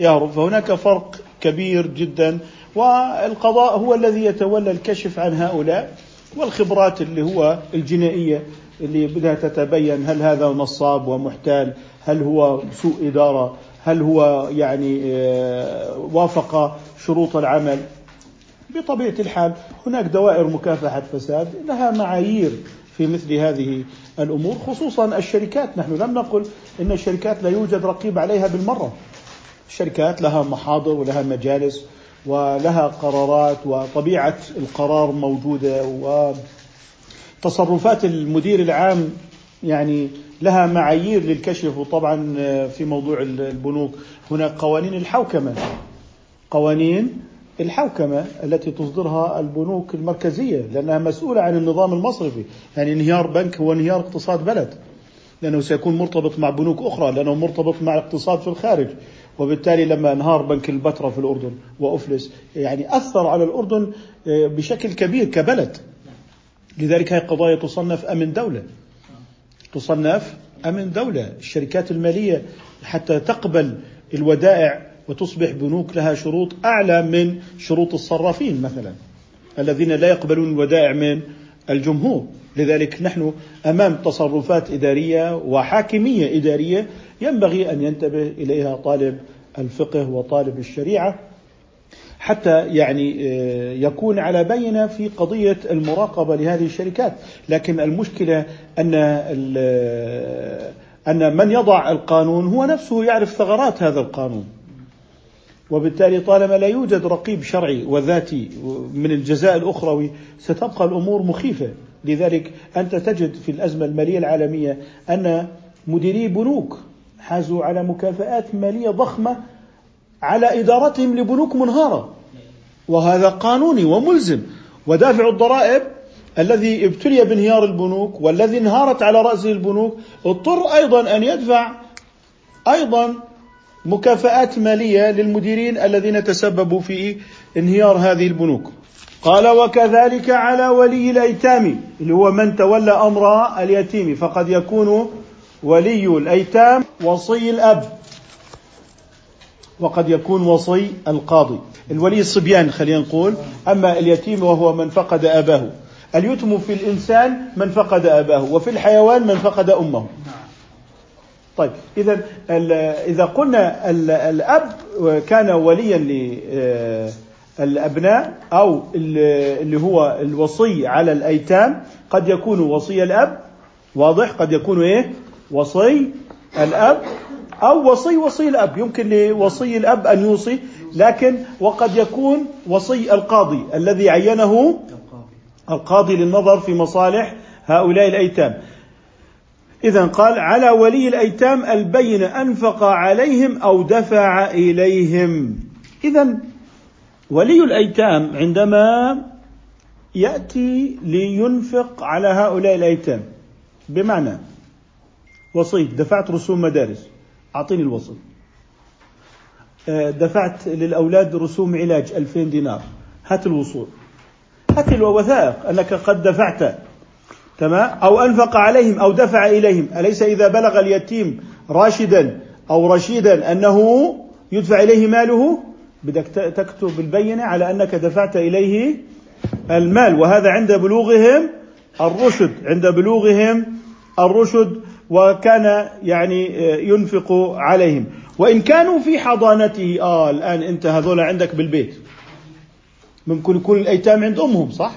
يهرب. فهناك فرق كبير جدا. والقضاء هو الذي يتولى الكشف عن هؤلاء والخبرات اللي هو الجنائية اللي بدها تتبين هل هذا نصاب ومحتال هل هو سوء إدارة هل هو يعني آه، وافق شروط العمل. بطبيعة الحال هناك دوائر مكافحة فساد لها معايير في مثل هذه الأمور خصوصا الشركات. نحن لم نقل إن الشركات لا يوجد رقيب عليها بالمرة. الشركات لها محاضر ولها مجالس ولها قرارات وطبيعة القرار موجودة وتصرفات المدير العام يعني لها معايير للكشف. وطبعا في موضوع البنوك هناك قوانين الحوكمة. قوانين الحوكمة التي تصدرها البنوك المركزية لأنها مسؤولة عن النظام المصرفي يعني انهيار بنك هو انهيار اقتصاد بلد لأنه سيكون مرتبط مع بنوك أخرى لأنه مرتبط مع الاقتصاد في الخارج وبالتالي لما انهار بنك البتراء في الأردن وأفلس يعني أثر على الأردن آه، بشكل كبير كبلد. لذلك هذه قضايا تصنف أمن دولة. تصنف أمن دولة. الشركات المالية حتى تقبل الودائع وتصبح بنوك لها شروط أعلى من شروط الصرافين مثلا الذين لا يقبلون الودائع من الجمهور لذلك نحن أمام تصرفات إدارية وحاكمية إدارية ينبغي أن ينتبه إليها طالب الفقه وطالب الشريعة حتى يعني آه، يكون على بينة في قضية المراقبة لهذه الشركات، لكن المشكلة أن آه، أن من يضع القانون هو نفسه يعرف ثغرات هذا القانون. وبالتالي طالما لا يوجد رقيب شرعي وذاتي من الجزاء الأخروي ستبقى الأمور مخيفة، لذلك أنت تجد في الأزمة المالية العالمية أن مديري بنوك حازوا على مكافآت مالية ضخمة على إدارتهم لبنوك منهارة. وهذا قانوني وملزم. ودافع الضرائب الذي ابتلي بانهيار البنوك والذي انهارت على راسه البنوك اضطر أيضا أن يدفع أيضا مكافآت مالية للمديرين الذين تسببوا في انهيار هذه البنوك. قال وكذلك على ولي الأيتام اللي هو من تولى أمر اليتيم فقد يكون ولي الأيتام وصي الأب وقد يكون وصي القاضي. الولي الصبيان خلينا نقول. أما اليتيم وهو من فقد أباه. اليتم في الإنسان من فقد أباه وفي الحيوان من فقد أمه. طيب إذا إذا قلنا الأب كان وليا للابناء أو اللي هو الوصي على الأيتام قد يكون وصي الأب. واضح؟ قد يكون إيه؟ وصي الأب أو وصي وصي الأب. يمكن لوصي الأب أن يوصي لكن وقد يكون وصي القاضي الذي عينه القاضي للنظر في مصالح هؤلاء الأيتام. إذا قال على ولي الأيتام البين أنفق عليهم أو دفع إليهم. إذا ولي الأيتام عندما يأتي لينفق على هؤلاء الأيتام بمعنى وصيت دفعت رسوم مدارس أعطيني الوصي آه، دفعت للأولاد رسوم علاج 2000 دينار هات الوصول. هات الوثائق أنك قد دفعت. تمام؟ أو أنفق عليهم أو دفع إليهم. أليس إذا بلغ اليتيم راشدا أو رشيدا أنه يدفع إليه ماله؟ بدك تكتب البينة على أنك دفعت إليه المال. وهذا عند بلوغهم الرشد. عند بلوغهم الرشد وكان يعني ينفق عليهم. وإن كانوا في حضانته آه الآن أنت هذول عندك بالبيت. ممكن يكون الأيتام عند أمهم صح؟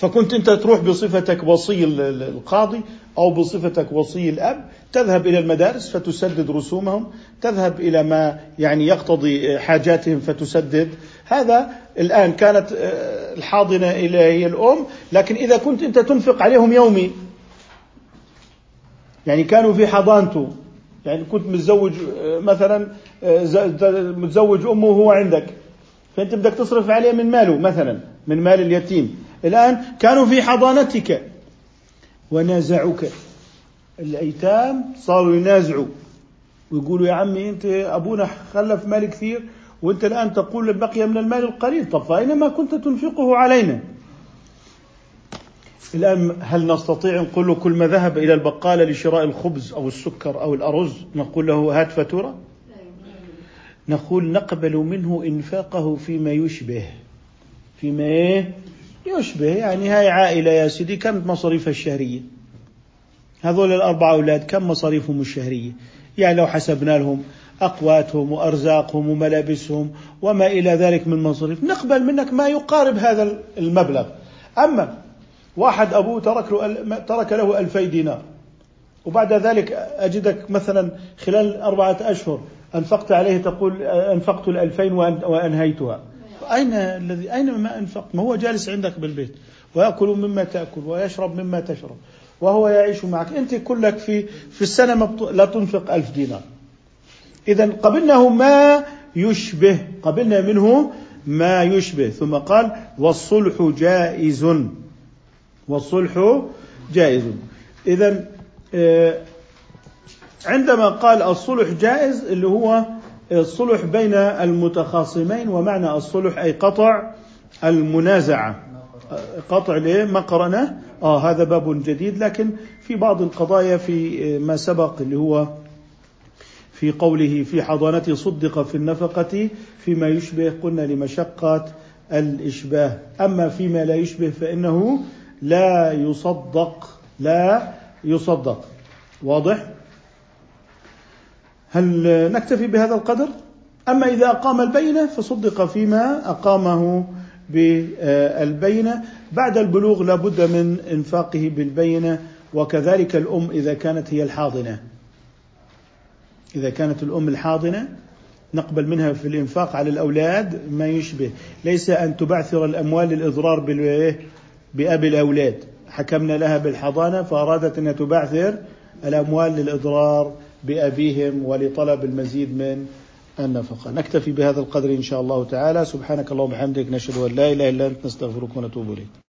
فكنت انت تروح بصفتك وصي القاضي أو بصفتك وصي الاب تذهب إلى المدارس فتسدد رسومهم تذهب إلى ما يعني يقتضي حاجاتهم فتسدد. هذا الآن كانت آه، الحاضنة إلى هي الأم لكن إذا كنت انت تنفق عليهم يومي يعني كانوا في حضانته يعني كنت متزوج آه، مثلا آه، متزوج أمه وهو عندك فأنت بدك تصرف عليه من ماله مثلا من مال اليتيم. الآن كانوا في حضانتك. ونازعوك الأيتام صاروا ينازعوا. ويقولوا يا عمي أنت أبونا خلف مال كثير وأنت الآن تقول بقي من المال القليل. طب فأين ما كنت تنفقه علينا. الآن هل نستطيع نقول له كل ما ذهب إلى البقالة لشراء الخبز أو السكر أو الأرز؟ نقول له هات فاتورة. نقول نقبل منه إنفاقه فيما يشبه. فيما إيه؟ يشبه يعني هاي عائلة يا سيدي كم مصاريفها الشهرية؟ هذول الأربع أولاد كم مصاريفهم الشهرية؟ يعني لو حسبنا لهم أقواتهم وأرزاقهم وملابسهم وما إلى ذلك من مصاريف نقبل منك ما يقارب هذا المبلغ. أما واحد أبوه ترك له ترك له ألفي دينار. وبعد ذلك أجدك مثلا خلال أربعة أشهر أنفقت عليه تقول أنفقت الألفين وأن- وأنهيتها. أين الذي أين ما أنفقت ما هو جالس عندك بالبيت. ويأكل مما تأكل ويشرب مما تشرب. وهو يعيش معك. أنت كلك في في السنة لا تنفق ألف دينار. إذا قبلناه ما يشبه قبلنا منه ما يشبه. ثم قال والصلح جائز. والصلح جائز. إذا آه، عندما قال الصلح جائز اللي هو الصلح بين المتخاصمين ومعنى الصلح أي قطع المنازعة. قطع ليه؟ ما قرأناه؟ آه هذا باب جديد لكن في بعض القضايا في ما سبق اللي هو في قوله في حضانته صدق في النفقة فيما يشبه قلنا لمشقة الإشباه. أما فيما لا يشبه فإنه لا يصدق لا يصدق. واضح؟ هل نكتفي بهذا القدر؟ أما إذا أقام البينة فصدق فيما أقامه بالبينة. بعد البلوغ لابد من إنفاقه بالبينة وكذلك الأم إذا كانت هي الحاضنة. إذا كانت الأم الحاضنة نقبل منها في الإنفاق على الأولاد ما يشبه. ليس أن تبعثر الأموال للإضرار بأبي الأولاد. حكمنا لها بالحضانة فأرادت أن تبعثر الأموال للإضرار بأبيهم ولطلب المزيد من النفقة. نكتفي بهذا القدر إن شاء الله تعالى. سبحانك اللهم وبحمدك نشهد أن لا إله إلا أنت نستغفرك ونتوب إليك.